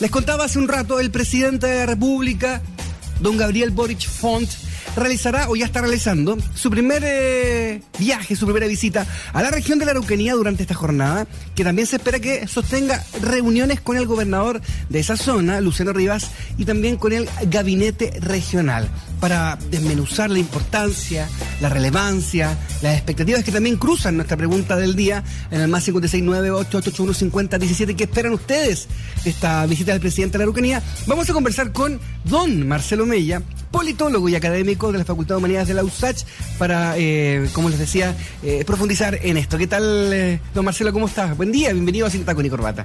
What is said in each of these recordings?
Les contaba hace un rato, el presidente de la República, don Gabriel Boric Font, realizará o ya está realizando su primer eh, viaje, su primera visita a la región de la Araucanía durante esta jornada, que también se espera que sostenga reuniones con el gobernador de esa zona, Luciano Rivas, y también con el gabinete regional, para desmenuzar la importancia, la relevancia, las expectativas que también cruzan nuestra pregunta del día en el más 569-8881-5017. ¿Qué esperan ustedes de esta visita del presidente de la Araucanía? Vamos a conversar con don Marcelo Mella, politólogo y académico de la Facultad de Humanidades de la USACH, para, eh, como les decía, eh, profundizar en esto. ¿Qué tal, eh, don Marcelo? ¿Cómo estás? Buen día, bienvenido a Cinta con y Corbata.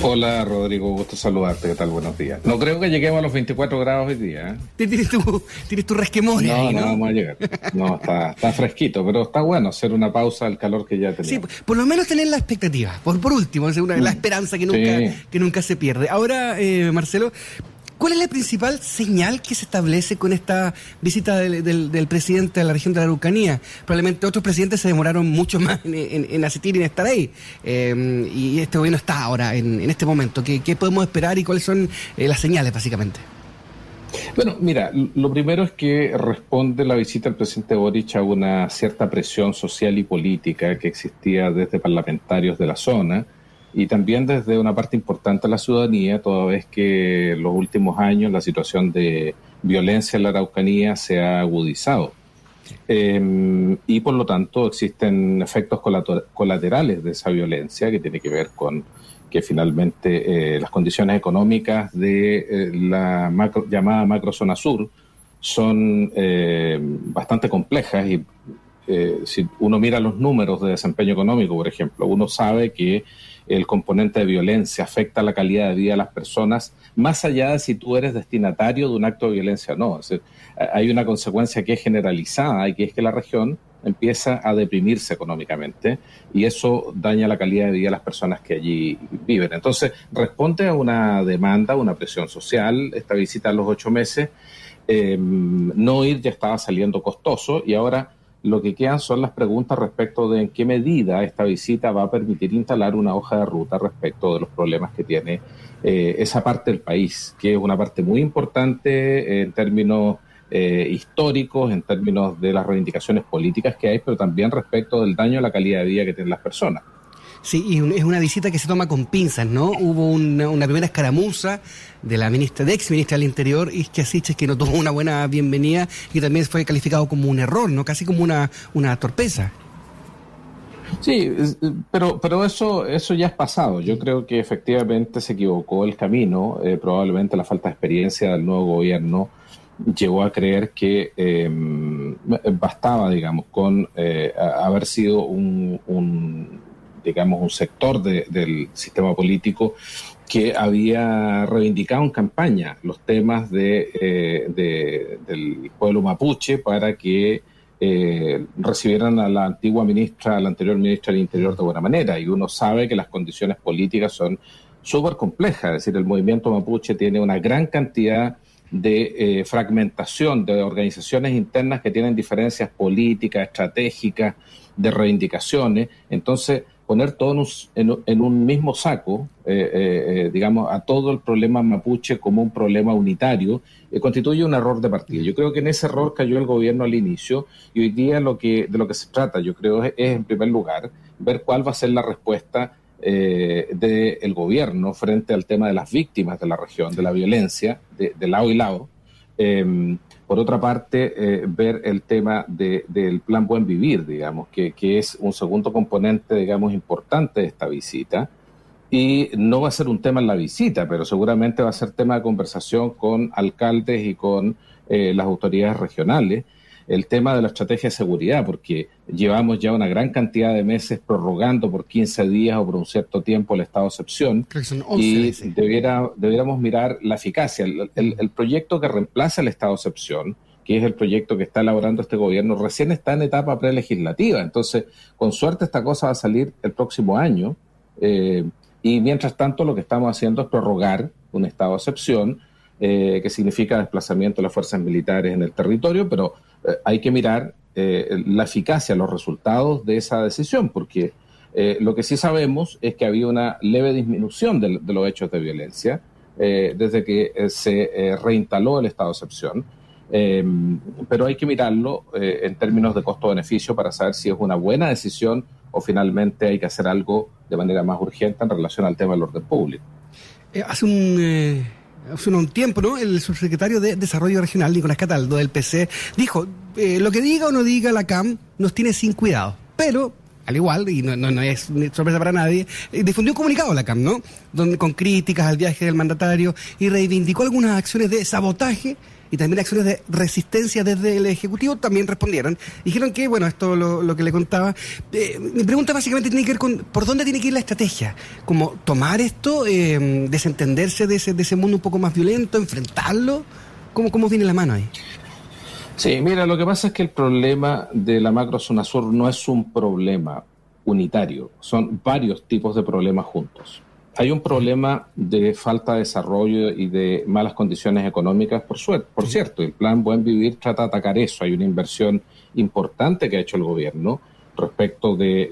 Hola Rodrigo, gusto saludarte, ¿qué tal? Buenos días. No creo que lleguemos a los 24 grados hoy día. Tienes tu, tienes tu resquemor no, ahí, ¿no? ¿no? Vamos a llegar. No, está, está fresquito, pero está bueno hacer una pausa al calor que ya tenemos. Sí, por lo menos tener la expectativa, por, por último, es una, la esperanza que nunca, Sí. que nunca se pierde. Ahora, eh, Marcelo, ¿cuál es la principal señal que se establece con esta visita del, del- del presidente a la región de la Araucanía? Probablemente otros presidentes se demoraron mucho más en, asistir y en estar ahí. Eh, y este gobierno está ahora, en, en este momento. ¿Qué, qué podemos esperar y cuáles son eh, las señales, básicamente? Bueno, mira, lo primero es que responde la visita del presidente Boric a una cierta presión social y política que existía desde parlamentarios de la zona y también desde una parte importante de la ciudadanía, toda vez que en los últimos años la situación de violencia en la Araucanía se ha agudizado. Eh, y por lo tanto existen efectos colaterales de esa violencia que tiene que ver con que finalmente eh, las condiciones económicas de eh, la macro- llamada macrozona sur son eh, bastante complejas y eh, si uno mira los números de desempeño económico, por ejemplo, uno sabe que el componente de violencia afecta la calidad de vida de las personas, más allá de si tú eres destinatario de un acto de violencia o no. Es decir, hay una consecuencia que es generalizada y que es que la región empieza a deprimirse económicamente y eso daña la calidad de vida de las personas que allí viven. Entonces, responde a una demanda, una presión social, esta visita a los ocho meses. Eh, no ir ya estaba saliendo costoso y ahora lo que quedan son las preguntas respecto de en qué medida esta visita va a permitir instalar una hoja de ruta respecto de los problemas que tiene eh, esa parte del país, que es una parte muy importante en términos eh, históricos, en términos de las reivindicaciones políticas que hay, pero también respecto del daño a la calidad de vida que tienen las personas. Sí, y un- es una visita que se toma con pinzas, ¿no? Hubo una, una primera escaramuza de la ministra, de ex ministra del Interior, Isquia Siches, que no tuvo una buena bienvenida y también fue calificado como un error, ¿no? Casi como una, una torpeza. Sí, es- pero, pero eso, eso ya es pasado. Yo creo que efectivamente se equivocó el camino. Eh, probablemente la falta de experiencia del nuevo gobierno llegó a creer que eh, bastaba, digamos, con eh, haber sido un, digamos, un sector de- del sistema político que había reivindicado en campaña los temas de, eh, de- del pueblo mapuche para que eh, recibieran a la antigua ministra, a la anterior ministra del Interior de buena manera. Y uno sabe que las condiciones políticas son súper complejas. Es decir, el movimiento mapuche tiene una gran cantidad de eh, fragmentación de organizaciones internas que tienen diferencias políticas, estratégicas, de reivindicaciones. Entonces, poner todo en un, mismo saco, eh, eh, eh, digamos, a todo el problema mapuche como un problema unitario, constituye un error de partida. Yo creo que en ese error cayó el gobierno al inicio y hoy día lo que, de lo que se trata, yo creo, es, en primer lugar ver cuál va a ser la respuesta del gobierno frente al tema de las víctimas de la región, de la violencia, de, de lado y lado. Por otra parte, eh, ver el tema de- del plan Buen Vivir, digamos, que, que es un segundo componente, digamos, importante de esta visita. Y no va a ser un tema en la visita, pero seguramente va a ser tema de conversación con alcaldes y con eh, las autoridades regionales. El tema de la estrategia de seguridad, porque llevamos ya una gran cantidad de meses prorrogando por 15 días o por un cierto tiempo el estado de excepción Creo que son 11 y debiera, debiéramos mirar la eficacia. El, el- el proyecto que reemplaza el estado de excepción, que es el proyecto que está elaborando este gobierno, recién está en etapa prelegislativa. Entonces, con suerte esta cosa va a salir el próximo año. eh, y mientras tanto, lo que estamos haciendo es prorrogar un estado de excepción, eh, que significa desplazamiento de las fuerzas militares en el territorio, pero eh, hay que mirar eh, la eficacia, los resultados de esa decisión, porque Eh, lo que sí sabemos es que había una leve disminución de, los hechos de violencia desde que se reinstaló el estado de excepción. pero hay que mirarlo en términos de costo-beneficio para saber si es una buena decisión o finalmente hay que hacer algo de manera más urgente en relación al tema del orden público. hace un hace un tiempo, ¿no? El subsecretario de Desarrollo Regional, Nicolás Cataldo, del PC, dijo, eh, lo que diga o no diga la CAM nos tiene sin cuidado. Pero, al igual, y no, es sorpresa para nadie, eh, difundió un comunicado la CAM, ¿no? Donde, con críticas al viaje del mandatario y reivindicó algunas acciones de sabotaje y también acciones de resistencia desde el Ejecutivo también respondieron. Dijeron que, bueno, esto lo, lo que le contaba. Eh, mi pregunta básicamente tiene que ver con por dónde tiene que ir la estrategia. Como tomar esto, eh, desentenderse de ese, de ese mundo un poco más violento, enfrentarlo. ¿Cómo, ¿Cómo viene la mano ahí? Sí, mira, lo que pasa es que el problema de la macrozona sur no es un problema unitario, son varios tipos de problemas juntos. Hay un problema de falta de desarrollo y de malas condiciones económicas, por, suerte, por cierto. El plan Buen Vivir trata de atacar eso. Hay una inversión importante que ha hecho el gobierno respecto de,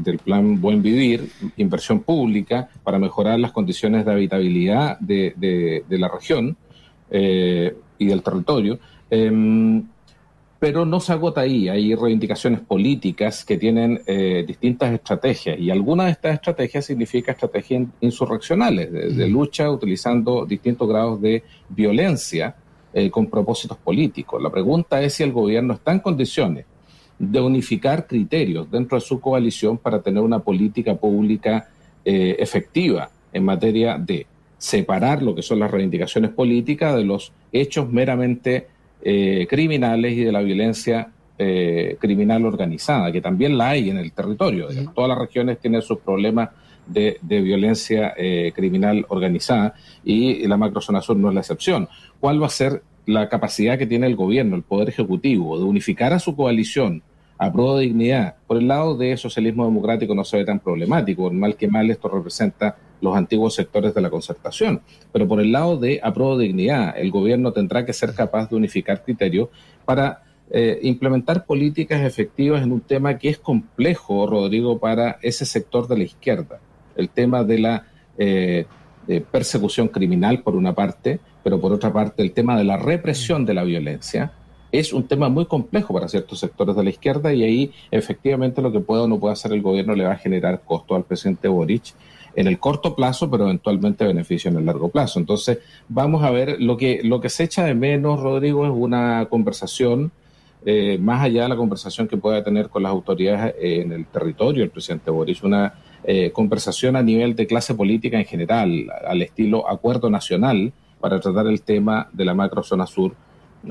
del plan Buen Vivir, inversión pública para mejorar las condiciones de habitabilidad de, la región eh, y del territorio. Em, pero no se agota ahí. Hay reivindicaciones políticas que tienen eh, distintas estrategias y alguna de estas estrategias significa estrategias insurreccionales, de, lucha utilizando distintos grados de violencia eh, con propósitos políticos. La pregunta es si el gobierno está en condiciones de unificar criterios dentro de su coalición para tener una política pública eh, efectiva en materia de separar lo que son las reivindicaciones políticas de los hechos meramente eh, criminales y de la violencia eh, criminal organizada, que también la hay en el territorio. Todas las regiones tienen sus problemas de, violencia eh, criminal organizada y la macrozona sur no es la excepción. ¿Cuál va a ser la capacidad que tiene el gobierno, el Poder Ejecutivo, de unificar a su coalición a pro de dignidad? Por el lado de socialismo democrático no se ve tan problemático, por mal que mal esto representa los antiguos sectores de la concertación. Pero por el lado de aprobado dignidad, el gobierno tendrá que ser capaz de unificar criterios para eh, implementar políticas efectivas en un tema que es complejo, Rodrigo, para ese sector de la izquierda. El tema de la eh, persecución criminal, por una parte, pero por otra parte el tema de la represión de la violencia es un tema muy complejo para ciertos sectores de la izquierda y ahí efectivamente lo que pueda o no pueda hacer el gobierno le va a generar costo al presidente Boric en el corto plazo, pero eventualmente beneficio en el largo plazo. Entonces, vamos a ver, lo que, lo que se echa de menos, Rodrigo, es una conversación, eh, más allá de la conversación que pueda tener con las autoridades eh, en el territorio, el presidente Boris, una eh, conversación a nivel de clase política en general, al estilo acuerdo nacional, para tratar el tema de la macrozona sur,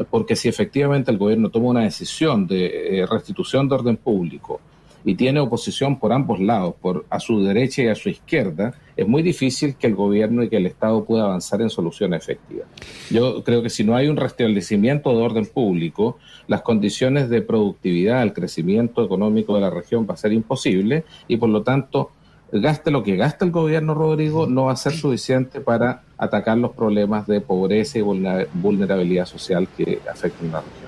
porque si efectivamente el gobierno toma una decisión de restitución de orden público, y tiene oposición por ambos lados, por a su derecha y a su izquierda, es muy difícil que el gobierno y que el Estado pueda avanzar en soluciones efectivas. Yo creo que si no hay un restablecimiento de orden público, las condiciones de productividad, el crecimiento económico de la región va a ser imposible y por lo tanto, gaste lo que gaste el gobierno, Rodrigo, no va a ser suficiente para atacar los problemas de pobreza y vulnerabilidad social que afectan a la región.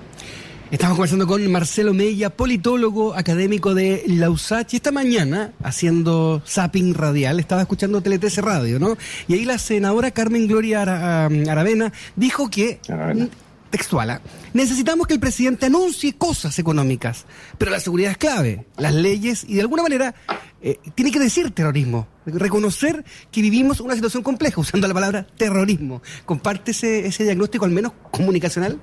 Estamos conversando con Marcelo Mella, politólogo académico de la USACH. esta mañana, haciendo zapping radial, estaba escuchando Tele Radio, ¿no? Y ahí la senadora Carmen Gloria Aravena dijo que, textual, ¿ah? necesitamos que el presidente anuncie cosas económicas, pero la seguridad es clave, las leyes, y de alguna manera eh, tiene que decir terrorismo, reconocer que vivimos una situación compleja, usando la palabra terrorismo. ¿Comparte ese, ese diagnóstico, al menos comunicacional?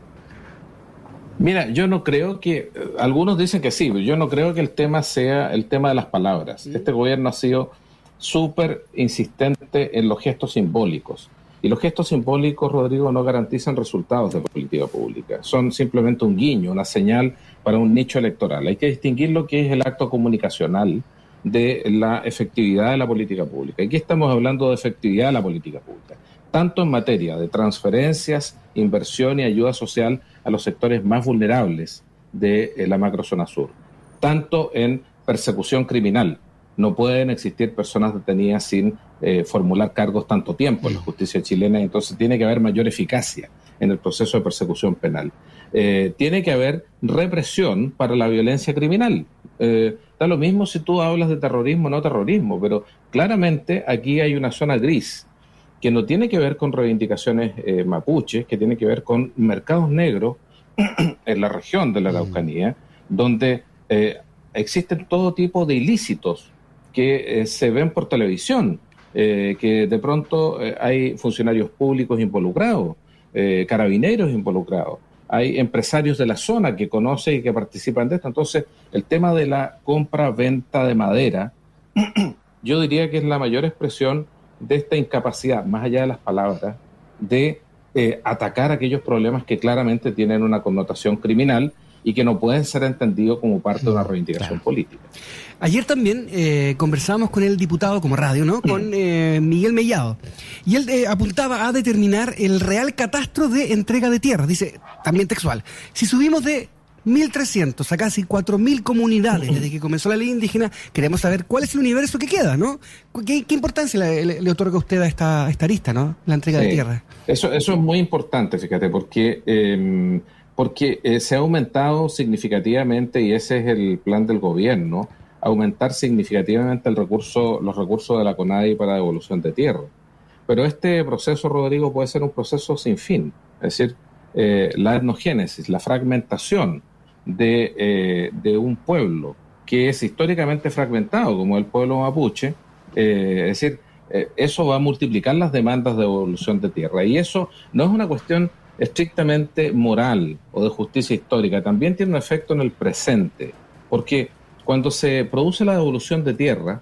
Mira, yo no creo que, algunos dicen que sí, pero yo no creo que el tema sea el tema de las palabras. Este gobierno ha sido súper insistente en los gestos simbólicos. Y los gestos simbólicos, Rodrigo, no garantizan resultados de política pública. Son simplemente un guiño, una señal para un nicho electoral. Hay que distinguir lo que es el acto comunicacional de la efectividad de la política pública. Aquí estamos hablando de efectividad de la política pública tanto en materia de transferencias, inversión y ayuda social a los sectores más vulnerables de eh, la macrozona sur, tanto en persecución criminal. No pueden existir personas detenidas sin eh, formular cargos tanto tiempo en la justicia chilena, entonces tiene que haber mayor eficacia en el proceso de persecución penal. Eh, tiene que haber represión para la violencia criminal. Da lo mismo si tú hablas de terrorismo o no terrorismo, pero claramente aquí hay una zona gris que no tiene que ver con reivindicaciones eh, mapuches, que tiene que ver con mercados negros en la región de la mm. Araucanía, donde eh, existen todo tipo de ilícitos que eh, se ven por televisión, que de pronto hay funcionarios públicos involucrados, carabineros involucrados, hay empresarios de la zona que conocen y que participan de esto. Entonces, el tema de la compra-venta de madera, yo diría que es la mayor expresión de esta incapacidad, más allá de las palabras, de eh, atacar aquellos problemas que claramente tienen una connotación criminal y que no pueden ser entendidos como parte de una reivindicación política. Ayer también eh, conversamos con el diputado como radio, ¿no? Con eh, Miguel Mellado. Y él apuntaba a determinar el real catastro de entrega de tierras. Dice, también textual, si subimos de 1.300 a casi 4.000 comunidades desde que comenzó la ley indígena, queremos saber cuál es el universo que queda, ¿no? ¿Qué, importancia le, otorga usted a esta, esta lista, ¿no? La entrega de tierra. Eso, eso es muy importante, fíjate, porque, em, porque eh, se ha aumentado significativamente, y ese es el plan del gobierno, aumentar significativamente el recurso, los recursos de la CONADI para devolución de tierra. Pero este proceso, Rodrigo, puede ser un proceso sin fin. Es decir, eh, la etnogénesis, la fragmentación eh, de, un pueblo que es históricamente fragmentado, como el pueblo mapuche, eh, es decir, eh, eso va a multiplicar las demandas de evolución de tierra. Y eso no es una cuestión estrictamente moral o de justicia histórica, también tiene un efecto en el presente, porque cuando se produce la devolución de tierra,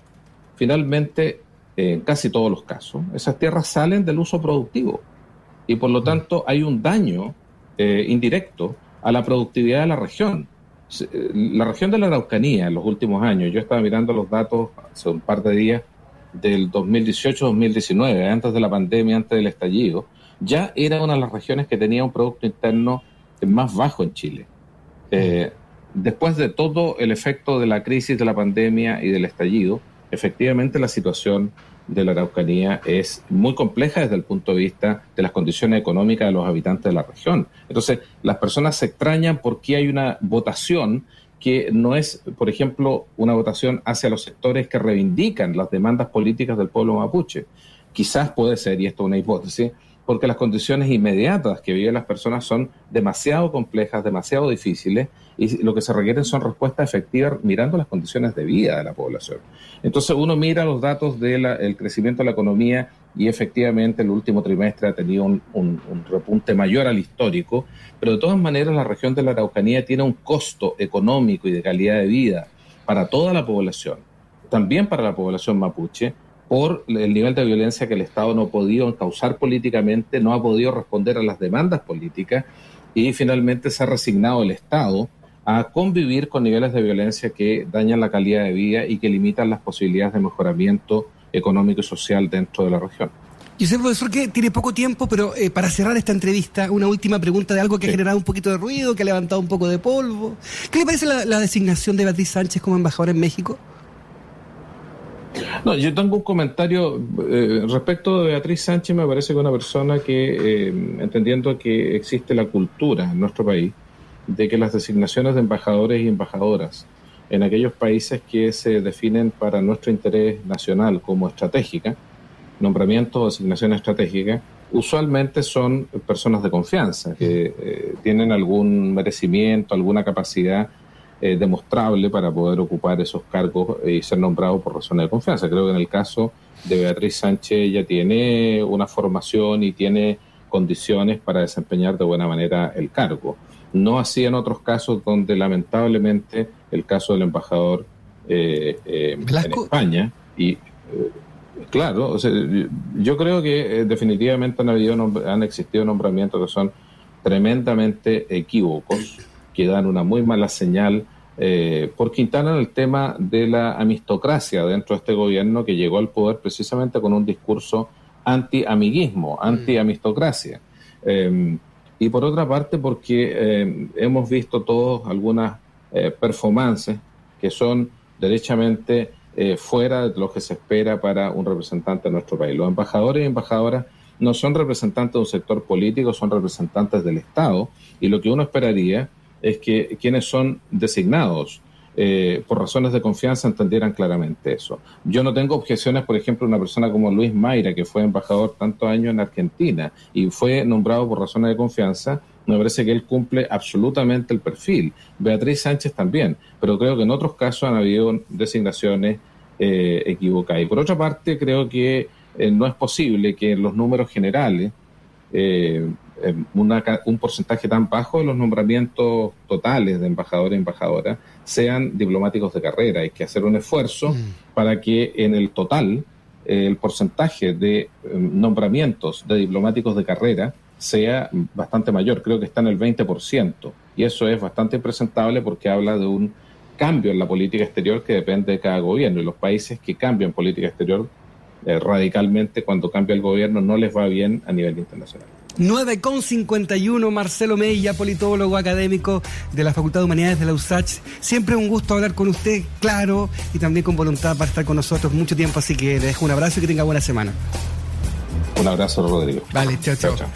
finalmente, en casi todos los casos, esas tierras salen del uso productivo y por lo tanto hay un daño indirecto a la productividad de la región. Eh, la región de la Araucanía en los últimos años, yo estaba mirando los datos hace un par de días del 2018-2019, antes de la pandemia, antes del estallido, ya era una de las regiones que tenía un Producto Interno más bajo en Chile. Eh, después de todo el efecto de la crisis de la pandemia y del estallido, efectivamente la situación de la Araucanía es muy compleja desde el punto de vista de las condiciones económicas de los habitantes de la región. Entonces, las personas se extrañan porque hay una votación que no es, por ejemplo, una votación hacia los sectores que reivindican las demandas políticas del pueblo mapuche. Quizás puede ser, y esto es una hipótesis, porque las condiciones inmediatas que viven las personas son demasiado complejas, demasiado difíciles, y lo que se requieren son respuestas efectivas mirando las condiciones de vida de la población. Entonces uno mira los datos del crecimiento de la economía y efectivamente el último trimestre ha tenido un, un, repunte mayor al histórico, pero de todas maneras la región de la Araucanía tiene un costo económico y de calidad de vida para toda la población, también para la población mapuche, por el nivel de violencia que el Estado no ha podido encauzar políticamente, no ha podido responder a las demandas políticas y finalmente se ha resignado el Estado a convivir con niveles de violencia que dañan la calidad de vida y que limitan las posibilidades de mejoramiento económico y social dentro de la región. Yo sé, profesor, que tiene poco tiempo, pero eh, para cerrar esta entrevista, una última pregunta de algo que ha generado un poquito de ruido, que ha levantado un poco de polvo. ¿Qué le parece la designación de Beatriz Sánchez como embajadora en México? No, yo tengo un comentario eh, respecto de Beatriz Sánchez, me parece que una persona que, eh, entendiendo que existe la cultura en nuestro país, de que las designaciones de embajadores y embajadoras en aquellos países que se definen para nuestro interés nacional como estratégica, nombramientos o asignaciones estratégicas, usualmente son personas de confianza, que eh, tienen algún merecimiento, alguna capacidad eh, demostrable para poder ocupar esos cargos y ser nombrado por razones de confianza. Creo que en el caso de Beatriz Sánchez ella tiene una formación y tiene condiciones para desempeñar de buena manera el cargo. No así en otros casos donde lamentablemente el caso del embajador eh, eh, en España y claro, yo creo que definitivamente han, habido, han existido nombramientos que son tremendamente equívocos que dan una muy mala señal, eh, porque instalan el tema de la amistocracia dentro de este gobierno que llegó al poder precisamente con un discurso anti-amiguismo, mm. anti-amistocracia. Em, y por otra parte, porque em, hemos visto todos algunas eh, performances que son derechamente eh, fuera de lo que se espera para un representante de nuestro país. Los embajadores y embajadoras no son representantes de un sector político, son representantes del Estado y lo que uno esperaría es que quienes son designados eh, por razones de confianza entendieran claramente eso. Yo no tengo objeciones, por ejemplo, una persona como Luis Mayra, que fue embajador tantos años en Argentina y fue nombrado por razones de confianza, me parece que él cumple absolutamente el perfil. Beatriz Sánchez también, pero creo que en otros casos han habido designaciones eh, equivocadas. Y por otra parte, creo que eh, no es posible que en los números generales un porcentaje tan bajo de los nombramientos totales de embajadores y embajadoras sean diplomáticos de carrera. Hay que hacer un esfuerzo mm. para que en el total el porcentaje de nombramientos de diplomáticos de carrera sea bastante mayor, creo que está en el 20%, y eso es bastante presentable porque habla de un cambio en la política exterior que depende de cada gobierno, y los países que cambian política exterior eh, radicalmente cuando cambia el gobierno no les va bien a nivel internacional. 9,51 Marcelo Mella, politólogo académico de la Facultad de Humanidades de la USACH. Siempre un gusto hablar con usted, claro, y también con voluntad para estar con nosotros mucho tiempo, así que le dejo un abrazo y que tenga buena semana. Un abrazo, Rodrigo. Vale, chao. chao. chao.